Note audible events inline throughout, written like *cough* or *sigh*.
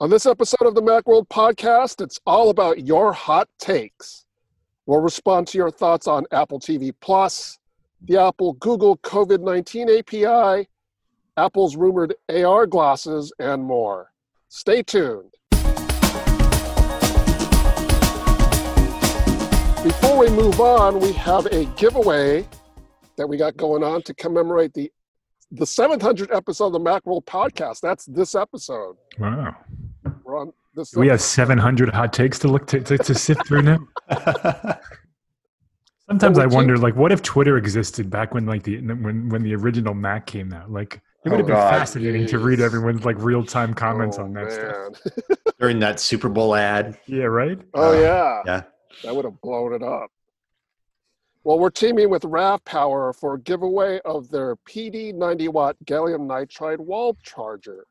On this episode of the Macworld podcast, it's all about your hot takes. We'll respond to your thoughts on Apple TV Plus, the Apple Google COVID 19 API, Apple's rumored AR glasses, and more. Stay tuned. Before we move on, we have a giveaway that we got going on to commemorate the the 700th episode of the Macworld podcast. That's this episode. Wow. We're on this. We have 700 hot takes to look to, to, to sift through now. *laughs* Sometimes I we wonder, like, what if Twitter existed back when, like, the when when the original Mac came out? Like, it would Oh, have been God, fascinating to read everyone's like real time comments Oh, on that stuff. *laughs* during that Super Bowl ad. Yeah, right. Oh Uh, yeah. yeah. That would have blown it up. Well, we're teaming with RAV Power for a giveaway of their PD 90 watt gallium nitride wall charger.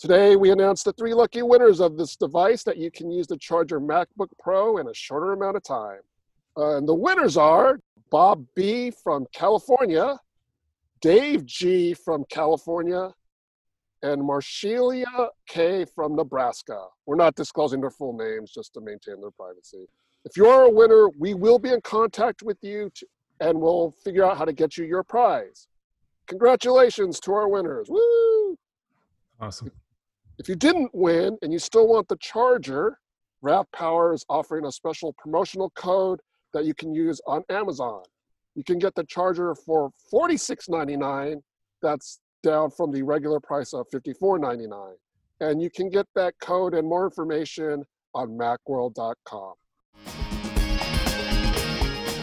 Today, we announced the three lucky winners of this device that you can use to charge your MacBook Pro in a shorter amount of time. Uh, and the winners are Bob B from California, Dave G from California, and Marshelia K from Nebraska. We're not disclosing their full names just to maintain their privacy. If you're a winner, we will be in contact with you to, and we'll figure out how to get you your prize. Congratulations to our winners. Woo! Awesome. If you didn't win and you still want the charger, RAV Power is offering a special promotional code that you can use on Amazon. You can get the charger for $46.99. That's down from the regular price of $54.99. And you can get that code and more information on macworld.com.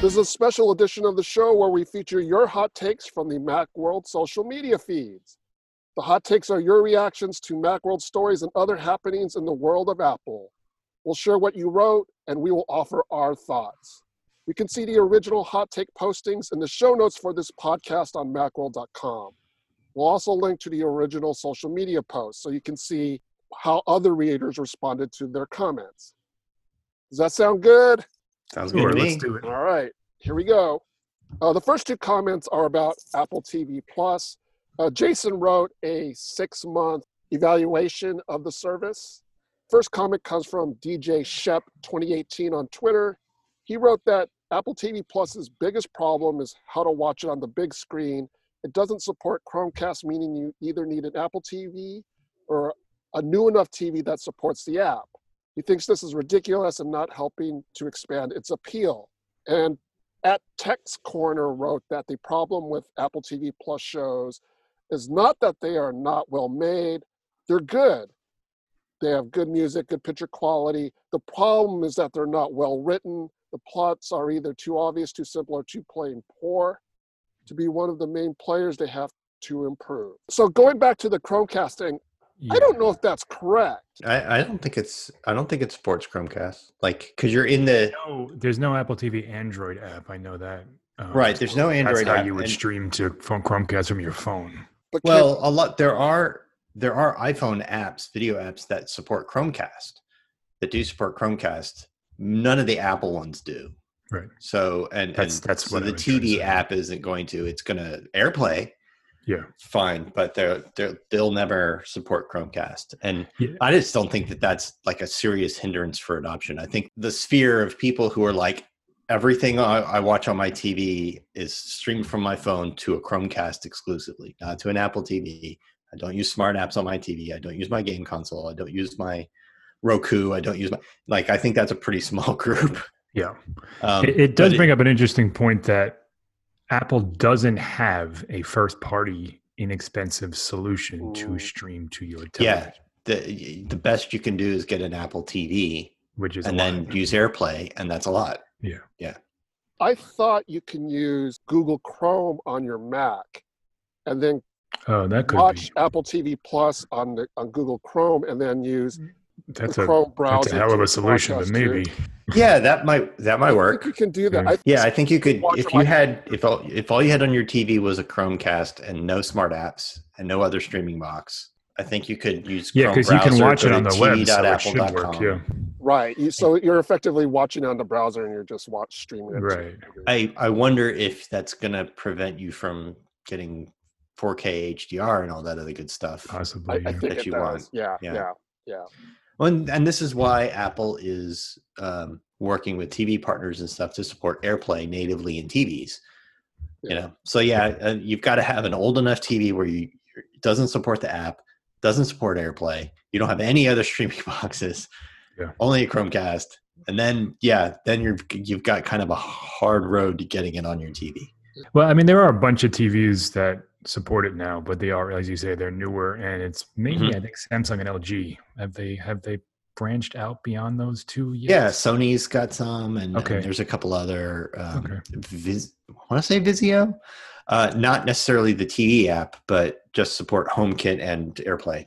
This is a special edition of the show where we feature your hot takes from the Macworld social media feeds. The hot takes are your reactions to Macworld stories and other happenings in the world of Apple. We'll share what you wrote and we will offer our thoughts. You can see the original hot take postings in the show notes for this podcast on macworld.com. We'll also link to the original social media posts so you can see how other readers responded to their comments. Does that sound good? Sounds Sure, good to let's me. do it. All right, here we go. Uh, the first two comments are about Apple TV Plus. Uh, Jason wrote a six month evaluation of the service. First comment comes from DJ Shep 2018 on Twitter. He wrote that Apple TV Plus's biggest problem is how to watch it on the big screen. It doesn't support Chromecast, meaning you either need an Apple TV or a new enough TV that supports the app. He thinks this is ridiculous and not helping to expand its appeal. And at Tech's Corner wrote that the problem with Apple TV Plus shows is not that they are not well made, they're good. They have good music, good picture quality. The problem is that they're not well written. The plots are either too obvious, too simple, or too plain poor. To be one of the main players, they have to improve. So going back to the Chromecasting, I don't know if that's correct. I, I don't think it's I don't think it supports Chromecast. Like because you're in the No, there's no Apple TV Android app. I know that. Um, Right, there's no Android. That's Android how app, you would and- stream to phone Chromecast from your phone. But can- well a lot there are there are iPhone apps, video apps that support Chromecast that do support Chromecast. None of the Apple ones do. Right. So and That's- and that's so what the was trying to TV app isn't going to. It's going to AirPlay Yeah. fine, but they're, they're they'll never support Chromecast, and Yeah. I just don't think that that's like a serious hindrance for adoption. I think the sphere of people who are like everything I, I watch on my TV is streamed from my phone to a Chromecast exclusively, not to an Apple TV. I don't use smart apps on my TV. I don't use my game console. I don't use my Roku. I don't use my like. I think that's a pretty *laughs* small group. Yeah. Um, it, it does but bring up an interesting point that Apple doesn't have a first party inexpensive solution to stream to your Yeah. the the best you can do is get an Apple TV which is a and then lot. use AirPlay, and that's a lot. Yeah. Yeah. I thought you can use Google Chrome on your Mac and then Oh, that could watch be. Apple TV Plus on the on Google Chrome and then use That's the a Chrome that's browser. a hell of a solution, but maybe. too. Yeah, that might that might I work. think you can do that. Yeah. I, Yeah, I think you could if you like- had if all if all you had on your TV was a Chromecast and no smart apps and no other streaming box. I think you could use Yeah, because you can watch it on the web, so it should work. Yeah, right. So you're effectively watching on the browser and you're just watch streaming it. Right. I I wonder if that's going to prevent you from getting 4K HDR and all that other good stuff. Possibly. I yeah. think that you does. want. Yeah, Yeah. yeah. Yeah. Well, and, and this is why Apple is um, working with TV partners and stuff to support AirPlay natively in TVs. You know, so yeah, uh, you've got to have an old enough TV where you it doesn't support the app, doesn't support AirPlay. You don't have any other streaming *laughs* boxes. Yeah. Only a Chromecast, and then yeah, then you're you've got kind of a hard road to getting it on your TV. Well, I mean, there are a bunch of TVs that support it now, but they are, as you say, they're newer, and it's mainly Mm-hmm. I think Samsung and LG. Have they have they branched out beyond those two yet? Yeah, Sony's got some, and, and there's a couple other. Um, Okay. Vis- I want to say Vizio, uh, not necessarily the TV app, but just support HomeKit and AirPlay,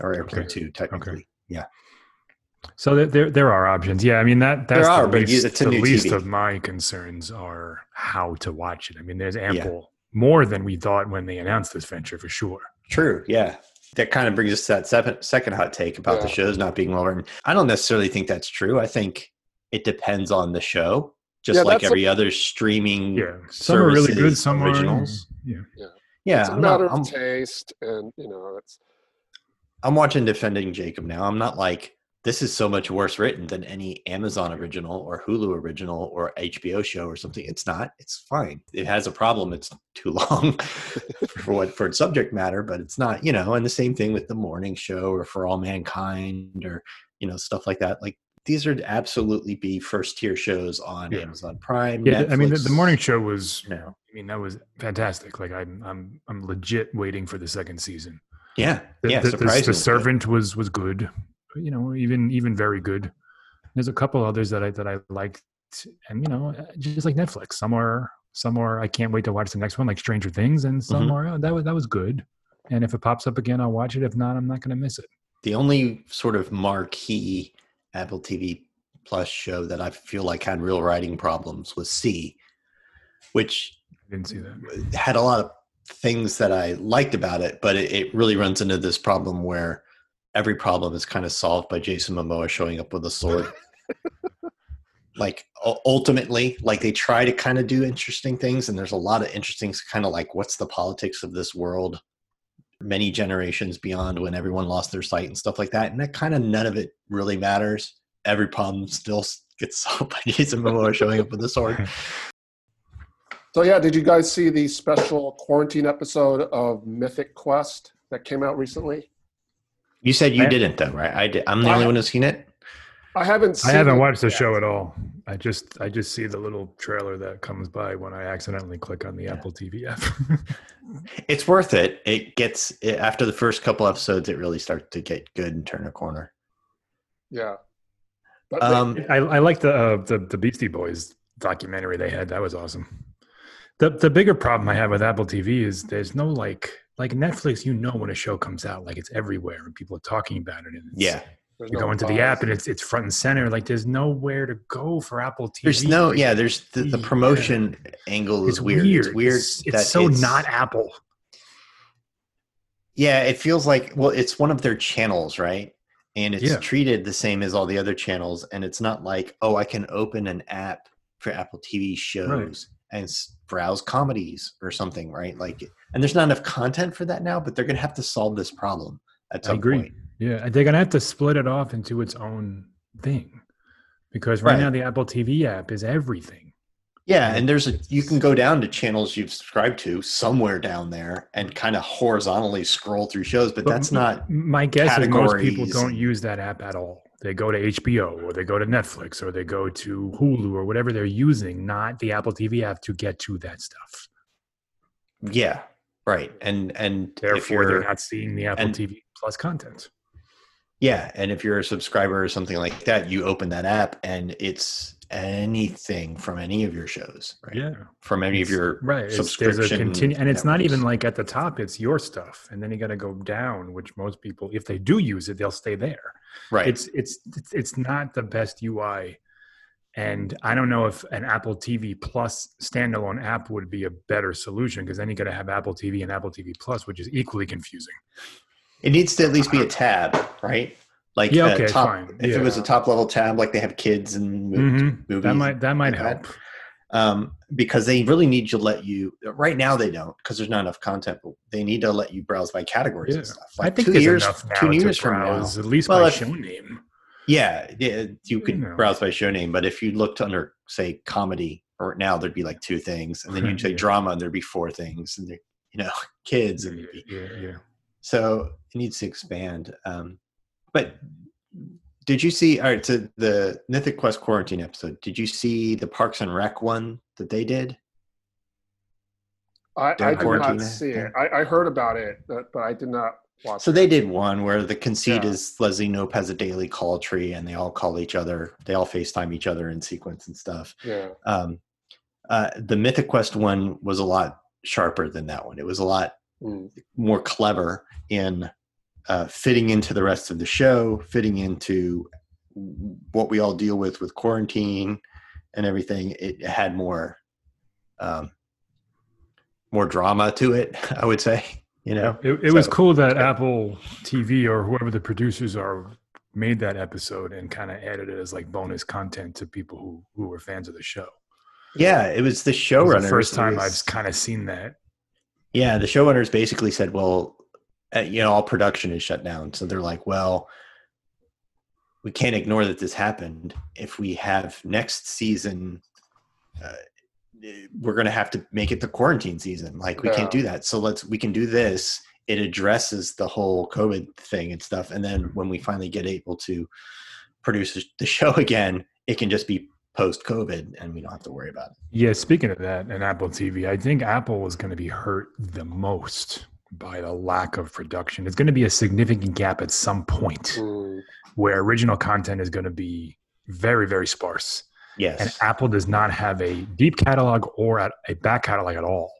or AirPlay Okay. Two, technically. Yeah. So there, there, there are options. Yeah, I mean that that's There are, the but least, it's a the new least TV. of my concerns are how to watch it. I mean, there's ample more than we thought when they announced this venture for sure. True. Yeah. That kind of brings us to that second, second hot take about the shows not being well written. I don't necessarily think that's true. I think it depends on the show, just Yeah, like that's a- every other streaming. Yeah, some are really good, services, some are originals. Yeah, Yeah, it's a I'm, not, matter I'm, of taste, and you know, it's I'm watching Defending Jacob now. I'm not like this is so much worse written than any Amazon original or Hulu original or HBO show or something. It's not. It's fine. It has a problem. It's too *laughs* long *laughs* for what for its subject matter, but it's not. You know, and the same thing with the morning show or For All Mankind or you know stuff like that. Like these are absolutely be first tier shows on Yeah. Amazon Prime. yeah. I mean, the, the morning show was. You know, I mean, that was fantastic. Like I'm, I'm, I'm legit waiting for the second season. yeah, The, yeah. the, the- the servant was was good. You know, even even very good. There's a couple others that I that I liked, and you know, uh, just like Netflix. Some are some are I can't wait to watch the next one, like Stranger Things, and some Mhm. are oh, that was that was good. And if it pops up again, I'll watch it. If not, I'm not going to miss it. the only sort of marquee Apple TV Plus show that I feel like had real writing problems was See, which I didn't see that. had a lot of things that I liked about it, but it, it really runs into this problem where every problem is kind of solved by Jason Momoa showing up with a sword. *laughs* like ultimately, like they try to kind of do interesting things, and there's a lot of interesting kind of like what's the politics of this world many generations beyond when everyone lost their sight and stuff like that. And that kind of none of it really matters. Every problem still s- gets *laughs* solved by Jason Momoa showing up with a sword. *laughs* so. Yeah, did you guys see the special quarantine episode of Mythic Quest that came out recently? You said you I- didn't though, right? I did. I'm the I- only one who's seen it. I haven't. Seen I haven't watched the yet. show at all. I just I just see the little trailer that comes by when I accidentally click on the Yeah. Apple TV app. *laughs* It's worth it. It gets after the first couple episodes, it really starts to get good and turn a corner. Yeah. But they- Um, I, I like the, uh, the the Beastie Boys documentary they had. That was awesome. The the bigger problem I have with Apple TV is there's no like like Netflix. You know when a show comes out, like it's everywhere and people are talking about it. And it's, yeah, there's you no go into the app and it's it's front and center. Like there's nowhere to go for Apple TV. there's no yeah. There's the, the Yeah. promotion angle is It's weird. weird. It's weird. It's, it's that so not Apple. Yeah, it feels like well, it's one of their channels, right? And it's Yeah. treated the same as all the other channels, and it's not like oh, I can open an app for Apple TV shows and browse comedies or something, right? Like, and there's not enough content for that now, but they're gonna have to solve this problem at I some agree. point. Yeah, they're gonna have to split it off into its own thing, because right, Right. now the Apple TV app is everything. Yeah, and there's a you can go *laughs* down to channels you've subscribed to somewhere down there and kind of horizontally scroll through shows, but But that's not My guess is most people don't use that app at all. They go to HBO or they go to Netflix or they go to Hulu or whatever they're using, not the Apple TV app to get to that stuff. yeah, right. And and Therefore, they're not seeing the Apple and- TV Plus content. Yeah, and if you're a subscriber or something like that, you open that app and it's anything from any of your shows, right? Yeah, From any of your right. It's, there's a subscription continu- and it's not even like at the top. It's your stuff, and then you got to go down. Which most people, if they do use it, they'll stay there. right. it's it's it's it's not the best UI. And I don't know if an Apple TV Plus standalone app would be a better solution because then you got to have Apple TV and Apple TV Plus, which is equally confusing. It needs to at least be a tab, right? Like Yeah, okay, top, fine. if it was a top level tab, like they have kids and mo- movies. That might that might like that. help. um, because they really need to let you. Right now, they don't because there's not enough content. But they need to let you browse by categories Yeah. and stuff. I think two years, two years from now, at least Well, by if- show name. yeah, yeah, you could know. browse by show name. But if you looked under, say, comedy, or now there'd be like two things, and then you'd *laughs* say Yeah. drama, and there'd be four things, and there, you know, *laughs* kids, and yeah, yeah. So it needs to expand. Um, but did you see? All right, so the Mythic Quest quarantine episode. Did you see the Parks and Rec one that they did? I, I did not see it. I, I heard about it, but, but I did not watch So it. they did one where the conceit Yeah. is Leslie Knope has a daily call tree, and they all call each other. They all FaceTime each other in sequence and stuff. Yeah. Um, uh, the Mythic Quest one was a lot sharper than that one. It was a lot Mm. more clever in uh, fitting into the rest of the show, fitting into what we all deal with with quarantine and everything. It had more, um, more drama to it. *laughs* I would say, you know. It, it was cool that Apple TV or whoever the producers are made that episode and kind of added it as like bonus content to people who who were fans of the show. Yeah, it was the It was the first time was- I've kind of seen that. Yeah, the showrunners basically said, "Well, uh, you know, all production is shut down." So they're like, "Well, we can't ignore that this happened. If we have next season, uh, we're going to have to make it the quarantine season. Like we can't do that. So let's we can do this. It addresses the whole COVID thing and stuff. And then when we finally get able to produce the show *laughs* again, it can just be post COVID, and we don't have to worry about it." Yeah, speaking of that and Apple TV, I think Apple is going to be hurt the most by the lack of production. It's going to be a significant gap at some point Mm. where original content is going to be very, very sparse. Yes. And Apple does not have a deep catalog or a back catalog at all.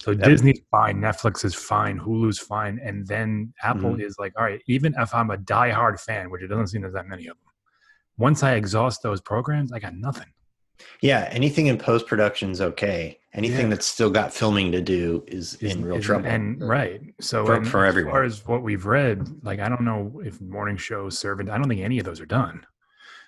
So Yep. Disney's fine, Netflix is fine, Hulu's fine, and then Apple Mm-hmm. is like, all right, even if I'm a diehard fan, which it doesn't seem there's that many of them, once I exhaust those programs, I got nothing. Yeah, anything in post production is okay. Anything Yeah. that's still got filming to do is Is- in real is- trouble. And right, so For- and for as everyone. far as what we've read, like I don't know if morning shows, servant, I don't think any of those are done.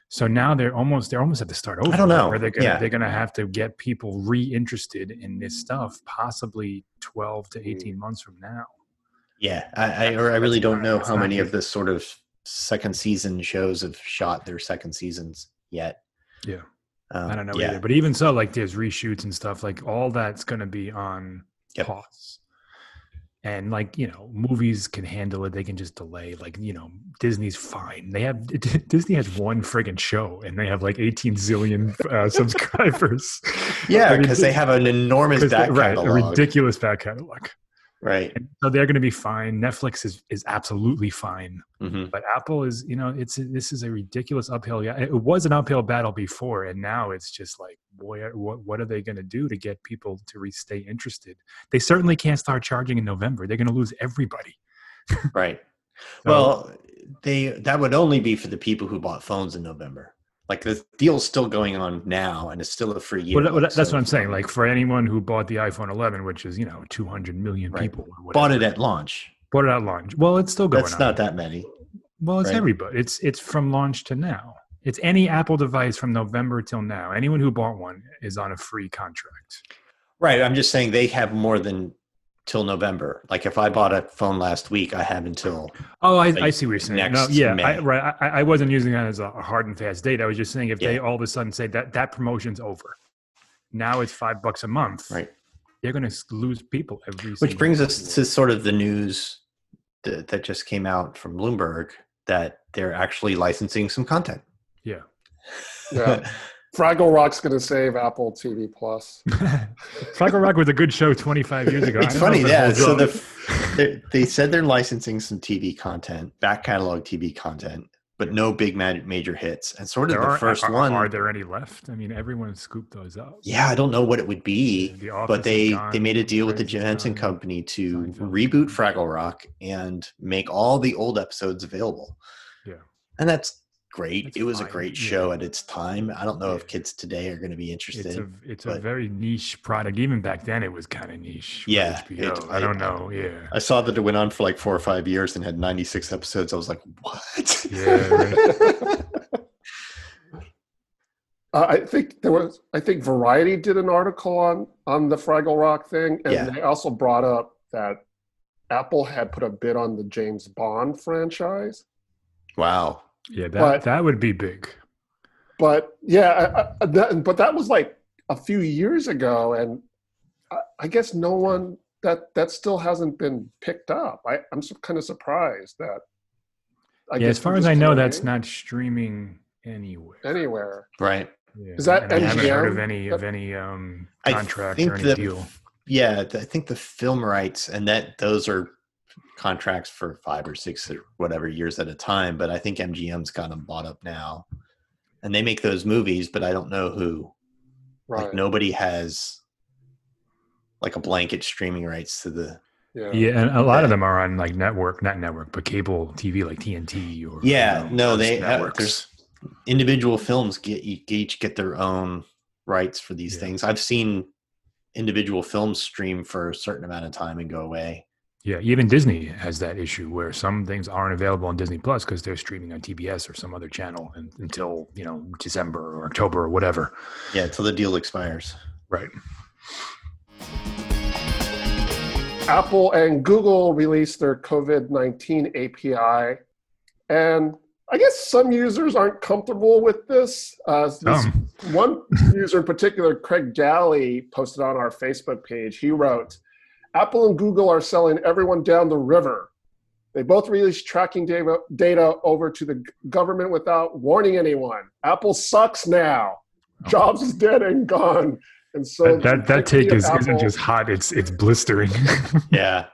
So now they're almost they're almost at the start over. I don't know. Where they're gonna Yeah. they're gonna have to get people re-interested in this stuff, possibly twelve to eighteen hmm. months from now. yeah, I, I or I really don't know how not many of this sort of second season shows have shot their second seasons yet. Yeah. Um, I don't know yeah, either. But even so, like there's reshoots and stuff, like all that's gonna be on Yep. pause. And like, you know, movies can handle it, they can just delay. Like, you know, Disney's fine. They have *laughs* Disney has one friggin' show and they have like 18 zillion uh, *laughs* subscribers. yeah, I mean, because they have an enormous *laughs* they- back right, a ridiculous back catalog. Right. And so they're going to be fine. Netflix is is absolutely fine, hmm but Apple is, you know, it's this is a ridiculous uphill. Yeah, it was an uphill battle before, and now it's just like, boy, what what are they going to do to get people to re- stay interested? They certainly can't start charging in November. They're going to lose everybody. *laughs* Right. So- well, they that would only be for the people who bought phones in November. Like the deal's still going on now, and it's still a free year. Well, that- that's so what I'm saying. Like for anyone who bought the iPhone 11, which is you know 200 million Right. people, bought it at launch. bought it at launch. Well, it's still going That's on. not that many. Well, it's right? everybody. It's it's from launch to now. It's any Apple device from November till now. Anyone who bought one is on a free contract. Right. I'm just saying they have more than till November. Like if I bought a phone last week, I have until Oh, I, I see what you're saying. No, next yeah, I, right. I, I wasn't using that as a hard and fast date. I was just saying if they all of a sudden say that that promotion's over, now it's five bucks a month. right. They're going to lose people every. Which brings month. us to sort of the news that, that just came out from Bloomberg that they're actually licensing some content. yeah. Yeah. *laughs* Fraggle Rock's going to save Apple TV Plus. *laughs* Fraggle Rock was a good show 25 years ago. It's funny, yeah. So the they, they said they're licensing some TV content, back catalog TV content, but no big major hits. And sort of There the are, first are, one, Are there any left? I mean, everyone scooped those up. yeah, I don't know what it would be. The but they gone, they made a deal with the Friends is Johansson gone. company to reboot. Fraggle Rock and make all the old episodes available. Yeah. and that's great. That's it was a fine, great yeah. show at its time. I don't know if kids today are going to be interested. It's a it's a very niche product. Even back then, it was kind of niche. Yeah, it- I don't know. Yeah, I saw that it went on for like four or five years and had 96 episodes. I was like, what? Yeah. Uh, *laughs* I think there was. I think Variety did an article on on the Fraggle Rock thing, and Yeah. they also brought up that Apple had put a bid on the James Bond franchise. Wow. Yeah, that But- that would be big. But yeah, I, I, that, but that was like a few years ago, and I, I guess no one that that still hasn't been picked up. I, I'm kind of surprised that. I yeah, as far as I know, throwing that's not streaming anywhere. anywhere. Right. Yeah, Is that I haven't heard of any of any um I contract think or any the- deal. Yeah, I think the film rights and that those are contracts for five or six or whatever years at a time. But I think MGM's got them bought up now, and they make those movies. But I don't know who. Right. Like nobody has like a blanket streaming rights to the. yeah. Yeah, and a lot Yeah. of them are on like network, not network, but cable TV like TNT or Yeah, you no, those they have, networks. there's individual films get each get their own rights for these Yeah. things. I've seen individual films stream for a certain amount of time and go away. Yeah, even Disney has that issue where some things aren't available on Disney Plus because they're streaming on TBS or some other channel and, until you know December or October or whatever. Yeah, until the deal expires. Right. Apple and Google released their COVID 19 API. And I guess some users aren't comfortable with this. Uh, this Um, one user in particular, Craig Daly, posted on our Facebook page. He wrote Apple and Google are selling everyone down the river. They both released tracking data, data over to the government without warning anyone. Apple sucks now. Jobs is dead and gone. And so that that, that take is, isn't just hot; it's it's blistering. *laughs* Yeah.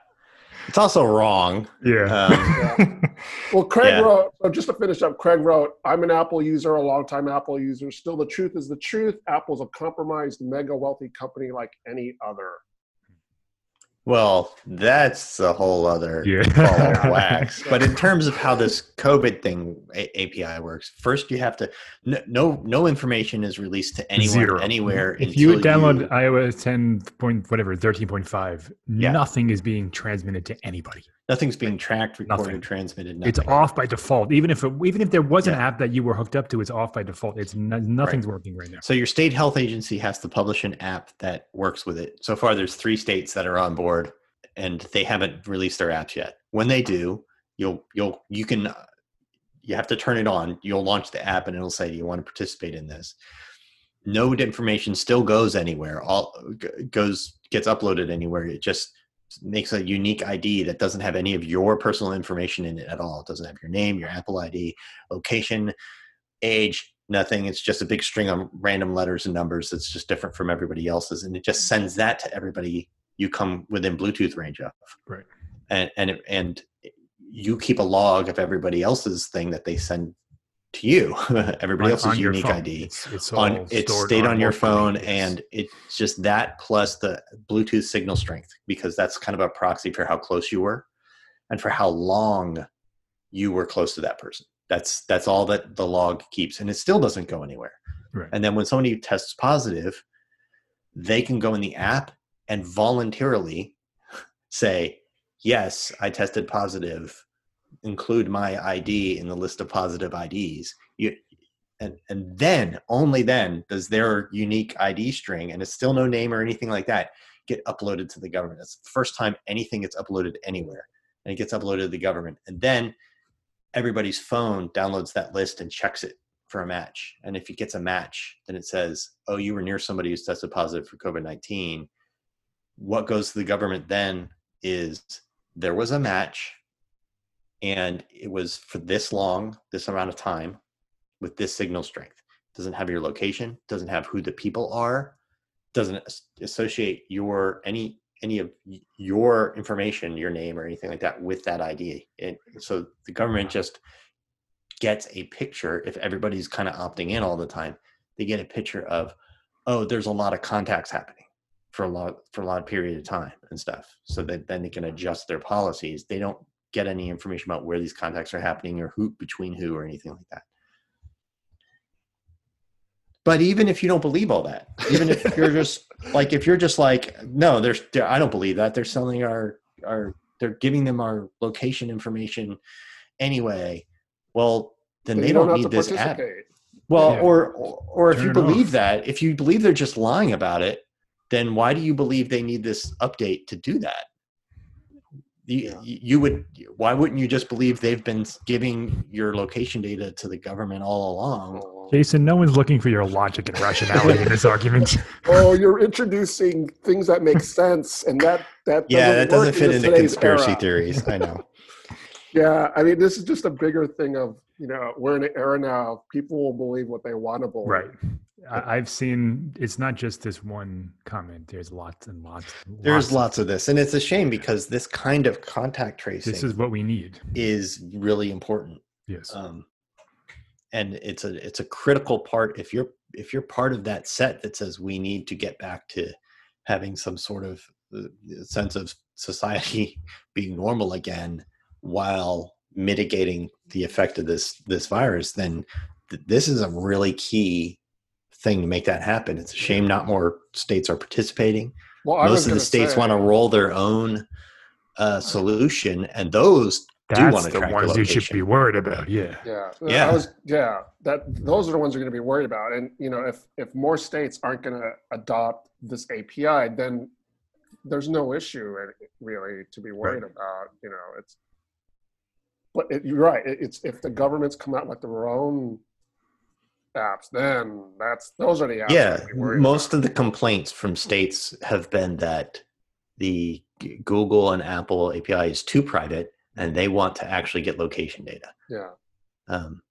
It's also wrong. yeah. Um, *laughs* Well, Craig Yeah. wrote, so just to finish up, Craig wrote, I'm an Apple user, a longtime Apple user. Still, the truth is the truth. Apple's a compromised, mega wealthy company like any other. Well, that's a whole other Yeah. ball of *laughs* wax. But in terms of how this COVID thing a- API works, first you have to no no, no information is released to anyone Zero. anywhere. If you download you- iOS 10 point whatever 13.5, Yeah. nothing is being transmitted to anybody. nothing's being tracked, recorded, Nothing. transmitted. Nothing. It's off by default. Even if it, even if there was an app that you were hooked up to, it's off by default. It's no, nothing's working right now. So your state health agency has to publish an app that works with it. So far, there's three states that are on board, and they haven't released their apps yet. When they do, you'll you'll you can uh, you have to turn it on. You'll launch the app, and it'll say, "Do you want to participate in this?" No information still goes anywhere. All goes gets uploaded anywhere. It just makes a unique ID that doesn't have any of your personal information in it at all. It doesn't have your name, your Apple ID, location, age, nothing. It's just a big string of random letters and numbers that's just different from everybody else's, and it just sends that to everybody you come within Bluetooth range of. Right. And and it- and you keep a log of everybody else's thing that they send to you. *laughs* everybody On- else's on unique. ID It's, it's on it stayed on your multiple phone and it's just that plus the bluetooth signal strength because that's kind of a proxy for how close you were and for how long you were close to that person that's that's all that the log keeps and it still doesn't go anywhere Right. and then when somebody tests positive they can go in the app and voluntarily say yes i tested positive include my id in the list of positive ids you and and then only then does their unique ID string, and it's still no name or anything like that, get uploaded to the government. It's the first time anything gets uploaded anywhere, and it gets uploaded to the government, and then everybody's phone downloads that list and checks it for a match. And if it gets a match, then it says, "Oh, you were near somebody who's tested positive for COVID nineteen." What goes to the government then is there was a match, and it was for this long, this amount of time with this signal strength. Doesn't have your location, doesn't have who the people are, doesn't associate your any any of your information, your name or anything like that with that ID. And so the government just gets a picture if everybody's kind of opting in all the time. They get a picture of, oh, there's a lot of contacts happening for a lot for a long period of time and stuff. So that then they can mm-hmm. adjust their policies. They don't get any information about where these contacts are happening or who between who or anything like that. But even if you don't believe all that, even if you're *laughs* just like if you're just like no, there's there, I don't believe that they're selling our our they're giving them our location information anyway. Well, then Then they you don't, need to this app. participate. Well, Yeah. or or, or if you believe off. that, if you believe they're just lying about it, then why do you believe they need this update to do that? You, Yeah. you would why wouldn't you just believe they've been giving your location data to the government all along? Jason, no one's looking for your logic and rationality in this argument. *laughs* Oh, you're introducing things that make sense, and that that Yeah, that doesn't fit in into conspiracy era. theories. I know. *laughs* Yeah, I mean, this is just a bigger thing of you know we're in an era now. People will believe what they want to believe. Right. I, I've seen it's not just this one comment. There's lots and lots. There's lots of this, and it's a shame because this kind of contact tracing This is what we need. is really important. Yes. um, and it's a it's a critical part if you're if you're part of that set that says we need to get back to having some sort of uh, sense of society *laughs* being normal again while mitigating the effect of this this virus then th- this is a really key thing to make that happen it's a shame not more states are participating Well, most of the states say- want to roll their own uh, solution and those do That's want to the track ones you should be worried about. Yeah. Yeah, Yeah. Was, yeah. That those are the ones you're going to be worried about, and you know, if if more states aren't going to adopt this API, then there's no issue eh, really to be worried about. You know, it's. But it, you're right. It, it's if the governments come out with their own apps, then that's those are the apps. yeah I'd be worried most about. of the complaints from states have been that the google and apple api is too private and they want to actually get location data yeah. um,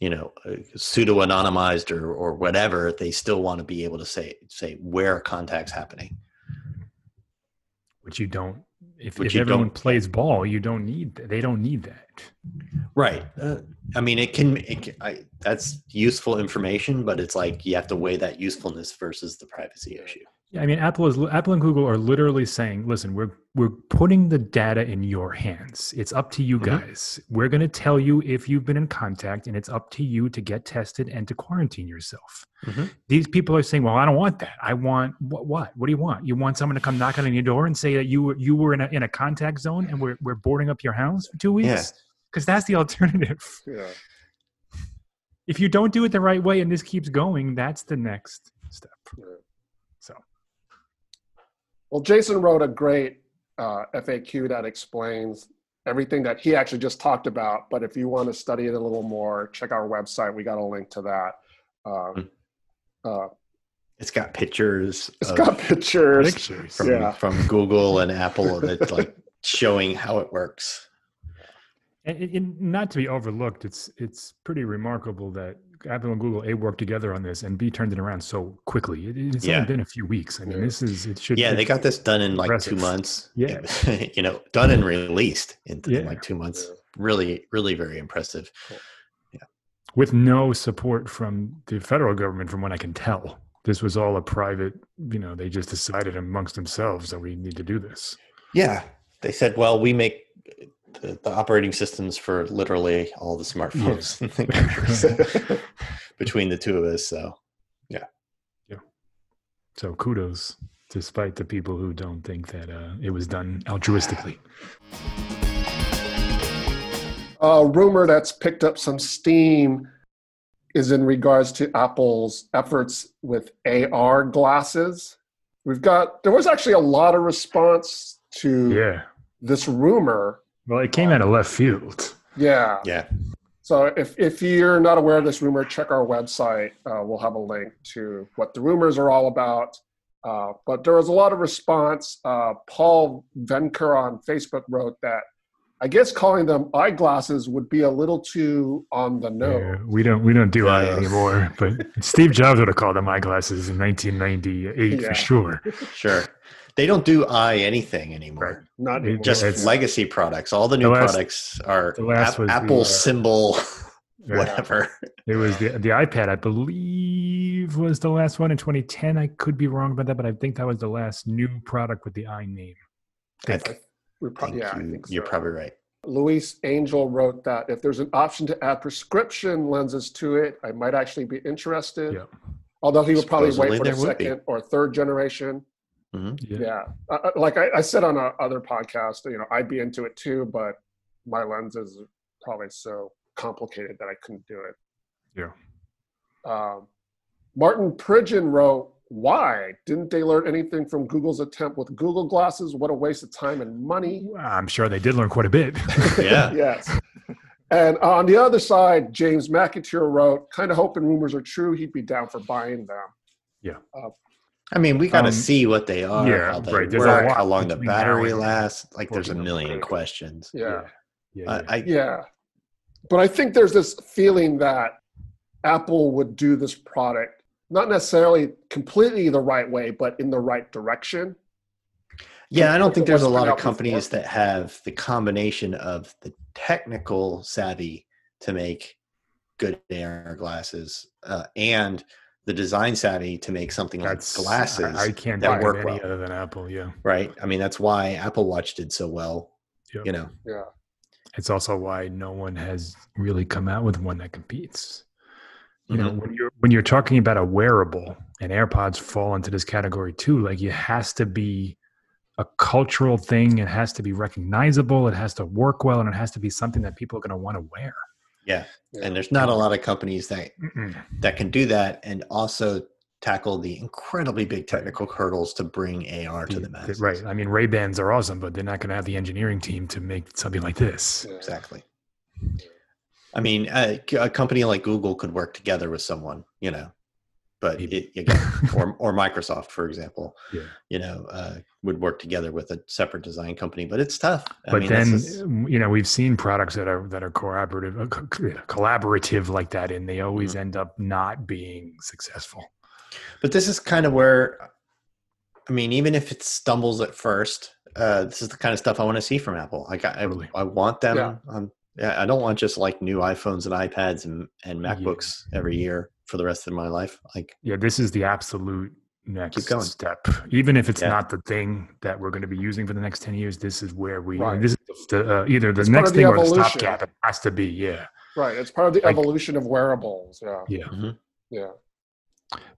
you know uh, pseudo anonymized or, or whatever they still want to be able to say say where are contacts happening Which you don't. If, if everyone don't- plays ball, you don't need. That. They don't need that. right uh, i mean it can, it can I, that's useful information but it's like you have to weigh that usefulness versus the privacy issue Yeah, I mean, Apple is Apple and Google are literally saying, "Listen, we're we're putting the data in your hands. It's up to you Mhm. guys. We're going to tell you if you've been in contact, and it's up to you to get tested and to quarantine yourself." Mhm. These people are saying, "Well, I don't want that. I want what? What? What do you want? You want someone to come knocking on your door and say that you were you were in a in a contact zone and we're we're boarding up your house for two weeks? Yeah. Because that's the *laughs* alternative. Yeah. If you don't do it the right way and this keeps going, that's the next step. Yeah. So." Well, Jason wrote a great uh, FAQ that explains everything that he actually just talked about. But if you want to study it a little more, check our website. We got a link to that. Uh, Hmm. uh, it's got pictures It's got pictures. Pictures. from Yeah. from Google and Apple that's like showing how it works. And, and- and not to be overlooked, it's it's pretty remarkable that Apple and Google a worked together on this and b turned it around so quickly. It, it's Yeah. only been a few weeks. I mean, this is it should. Yeah, they got this done in like two months. Yeah. *laughs* you know, done and released in, in like two months. Really, really very impressive. Yeah, with no support from the federal government, from what I can tell. This was all a private. You know, they just decided amongst themselves that we need to do this. Yeah, they said, well, we make the, the operating systems for literally all the smartphones in the country between the two of us. So yeah, yeah. So kudos, despite the people who don't think that uh, it was done altruistically. A rumor that's picked up some steam is in regards to Apple's efforts with AR glasses. We've got, there was actually a lot of response to Yeah. this rumor. Well, it came out of left field. Yeah. yeah, So if, if you're not aware of this rumor, check our website. Uh, we'll have a link to what the rumors are all about. Uh, but there was a lot of response. Uh, Paul Venker on Facebook wrote that I guess calling them eyeglasses would be a little too on the nose. Yeah, we don't we don't do eye anymore. But Steve Jobs would have called them eyeglasses in 1998 Yeah. for sure. sure. They don't do i anything anymore. Not anymore. Just It's- legacy products. All the new last- products are the last Ap- was the, Apple uh, symbol, *laughs* Yeah. whatever. It was the the iPad, I believe, was the last one in 2010. I could be wrong about that, but I think that was the last new product with the i name. I Think. We pro- think yeah, I you, think you're probably right. Luis Angel wrote that if there's an option to add prescription lenses to it, I might actually be interested. Yeah. Although he would probably Supposedly wait for the there would be. second or third generation. Mhm. Yeah. Yeah, Uh, uh, like I, I said on a other podcast, you know, I'd be into it too, but my lens is probably so complicated that I couldn't do it. Yeah. Um, Martin Pridgeon wrote, "Why didn't they learn anything from Google's attempt with Google Glasses? What a waste of time and money." I'm sure they did learn quite a bit. *laughs* Yeah. *laughs* yes. And on the other side, James McIntyre wrote, "Kind of hoping rumors are true. He'd be down for buying them." I mean, we got to Um, see what they are, yeah, how they right, there's a work, how long the battery lasts. Like, there's a million it. questions. Yeah. yeah, yeah. I, I, Yeah. But I think there's this feeling that Apple would do this product not necessarily completely the right way, but in the right direction. yeah, I don't think there's a lot of companies that have the combination of the technical savvy to make good AR glasses uh, and the design savvy to make something like glasses. I, I can't that work any well. other than Apple. Yeah, right? I mean, that's why Apple Watch did so well. Yeah. You know, Yeah. it's also why no one has really come out with one that competes. You know, Mhm. when you're when you're talking about a wearable, and AirPods fall into this category too. Like it has to be a cultural thing. It has to be recognizable. It has to work well, and it has to be something that people are going to want to wear. Yeah. Yeah. And there's not a lot of companies that Mm-mm. that can do that and also tackle the incredibly big technical hurdles to bring AR to mm, the The- masses. Right. I mean, Ray Bans are awesome, but they're not going to have the engineering team to make something like this. Exactly. I mean, a, a company like Google could work together with someone, you know, but it, again, or *laughs* or Microsoft, for example, Yeah. you know, uh, would work together with a separate design company. But it's tough. I But mean, then, is- you know, we've seen products that are that are collaborative, uh, collaborative like that, and they always Mm-hmm. end up not being successful. but this is kind of where, I mean, even if it stumbles at first, uh, this is the kind of stuff I want to see from Apple. Like, I, Totally. I want them. Yeah. Um, yeah, I don't want just like new iPhones and iPads and, and MacBooks every year for the rest of my life. Like, Yeah, this is the absolute next going. step. Even if it's Yeah. not the thing that we're going to be using for the next ten years, this is where we. Right. This is the, uh, either the It's next of the thing or the evolution. stopgap. It has to be. Yeah, Right. It's part of the Like- evolution of wearables. Yeah. yeah. Yeah.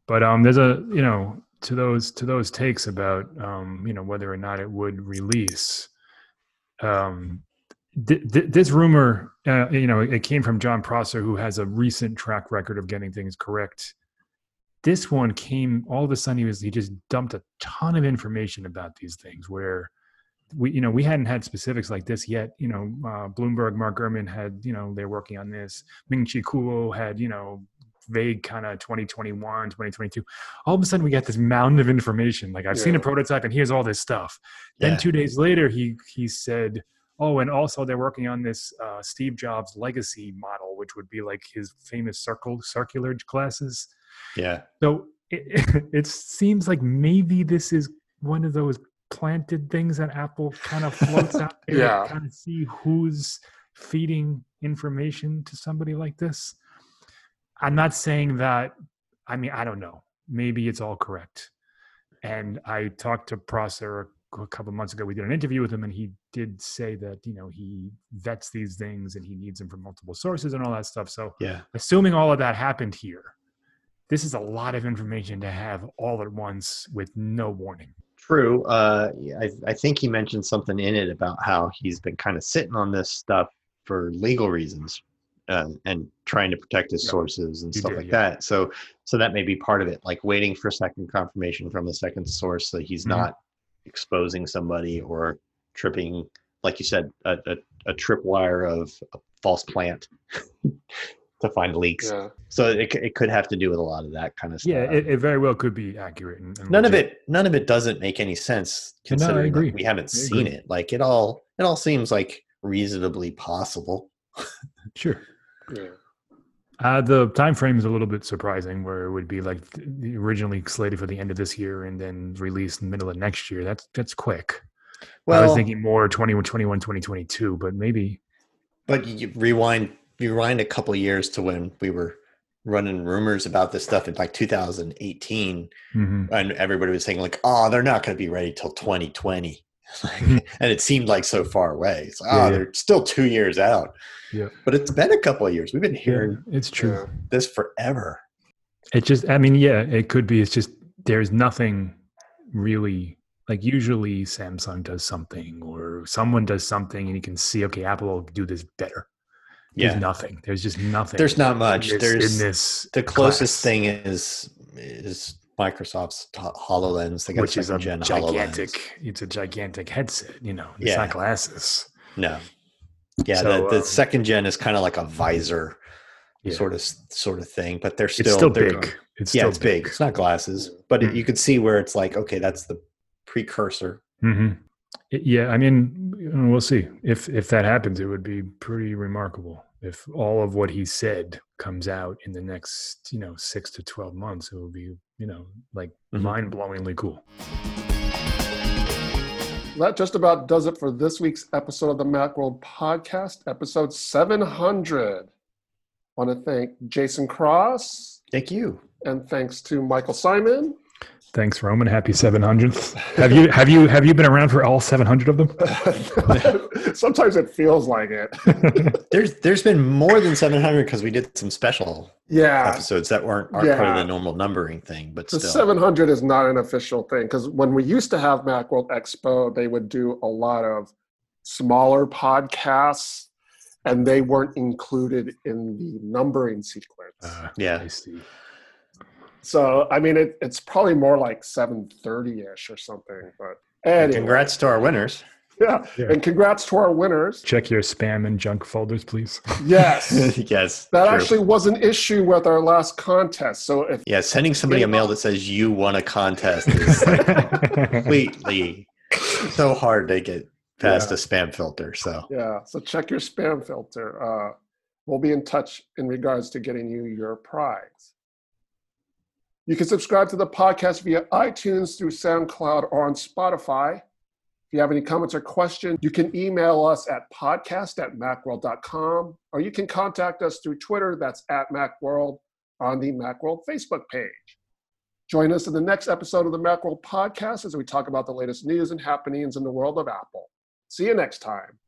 But um, there's a you know to those to those takes about um, you know whether or not it would release. Um, th- th- this rumor, uh, you know, it came from Jon Prosser, who has a recent track record of getting things correct. This one came all of a sudden. He was he just dumped a ton of information about these things where we you know we hadn't had specifics like this yet. You know, uh, Bloomberg, Mark Gurman had you know they're working on this. Ming Chi Kuo had you know vague kind of 2021 2022 all of a sudden we got this mound of information like i've seen a prototype and here's all this stuff then two days later he he said oh and also they're working on this uh, steve jobs legacy model which would be like his famous circle circular glasses yeah. so it, *laughs* it seems like maybe this is one of those planted things that apple kind of floats out *laughs* there Yeah. to kind of see who's feeding information to somebody like this i'm not saying that i mean i don't know maybe it's all correct and i talked to prosser a couple months ago we did an interview with him and he did say that you know he vets these things and he needs them from multiple sources and all that stuff so Yeah. assuming all of that happened here this is a lot of information to have all at once with no warning True. Uh, I, I think he mentioned something in it about how he's been kind of sitting on this stuff for legal reasons uh, and trying to protect his sources and stuff did, like yeah. that. So, so that may be part of it, like waiting for second confirmation from the second source, so he's Mhm. not exposing somebody or tripping, like you said, a, a, a tripwire of a false plant *laughs* to find leaks. Yeah. So it, it could have to do with a lot of that kind of stuff. yeah it, it very well could be accurate and, and none of it none of it doesn't make any sense No, considering that agree. we haven't I seen agree. it like it all it all seems like reasonably possible *laughs* sure Yeah. Uh, the time frame is a little bit surprising, where it would be like originally slated for the end of this year and then released in the middle of next year. That's that's quick. Well, I was thinking more 2021, 2022, but maybe but you rewind you rewind a couple years to when we were running rumors about this stuff in like 2018 Mhm. and everybody was saying like oh they're not going to be ready till 2020 Like, *laughs* *laughs* and it seemed like so far away it's like, Yeah, oh yeah. they're still two years out Yeah. but it's been a couple of years we've been hearing it's true. Yeah. this forever It just, I mean, yeah, it could be. It's just there's nothing really like usually Samsung does something or someone does something and you can see, okay, Apple will do this better. There's Yeah. nothing. There's just nothing. There's not much. There's in this the closest class, thing is is Microsoft's Ho- Hololens. They got which is a gen gigantic. HoloLens. It's a gigantic headset. You know, it's Yeah. not glasses. No. Yeah, So, the, the um, second gen is kind of like a visor Yeah. sort of sort of thing, but they're still it's still they're big. It's yeah, still it's big. It's not glasses, but it, Mm. you could see where it's like, okay, that's the precursor. hmm Yeah, I mean, we'll see if if that happens. It would be pretty remarkable if all of what he said comes out in the next, you know, six to twelve months. It will be, you know, like Mhm. mind blowingly cool. That just about does it for this week's episode of the Macworld Podcast, episode 700. I want to thank Jason Cross Thank you. and thanks to Michael Simon. Thanks, Roman. Happy seven hundredth. Have you have you have you been around for all seven hundred of them? *laughs* *laughs* Sometimes it feels like it. *laughs* There's there's been more than 700 because we did some special Yeah. episodes that weren't aren't part of the normal numbering thing, but The still. 700 is not an official thing because when we used to have Macworld Expo, they would do a lot of smaller podcasts and they weren't included in the numbering sequence. Uh, yeah. I see. so, I mean, it, it's probably more like 730 ish or something. But anyway, Congrats to our winners. *laughs* Yeah. Yeah. And congrats to our winners. Check your spam and junk folders, please. *laughs* Yes. *laughs* yes. That true. actually was an issue with our last contest. So if Yeah, sending somebody a mail that says you won a contest is like completely so hard to get past Yeah. a spam filter. So Yeah, so check your spam filter. Uh, we'll be in touch in regards to getting you your prize. You can subscribe to the podcast via iTunes through SoundCloud or on Spotify. If you have any comments or questions, you can email us at podcast at macworld.com or you can contact us through Twitter, that's at Macworld, on the Macworld Facebook page. Join us in the next episode of the Macworld podcast as we talk about the latest news and happenings in the world of Apple. See you next time.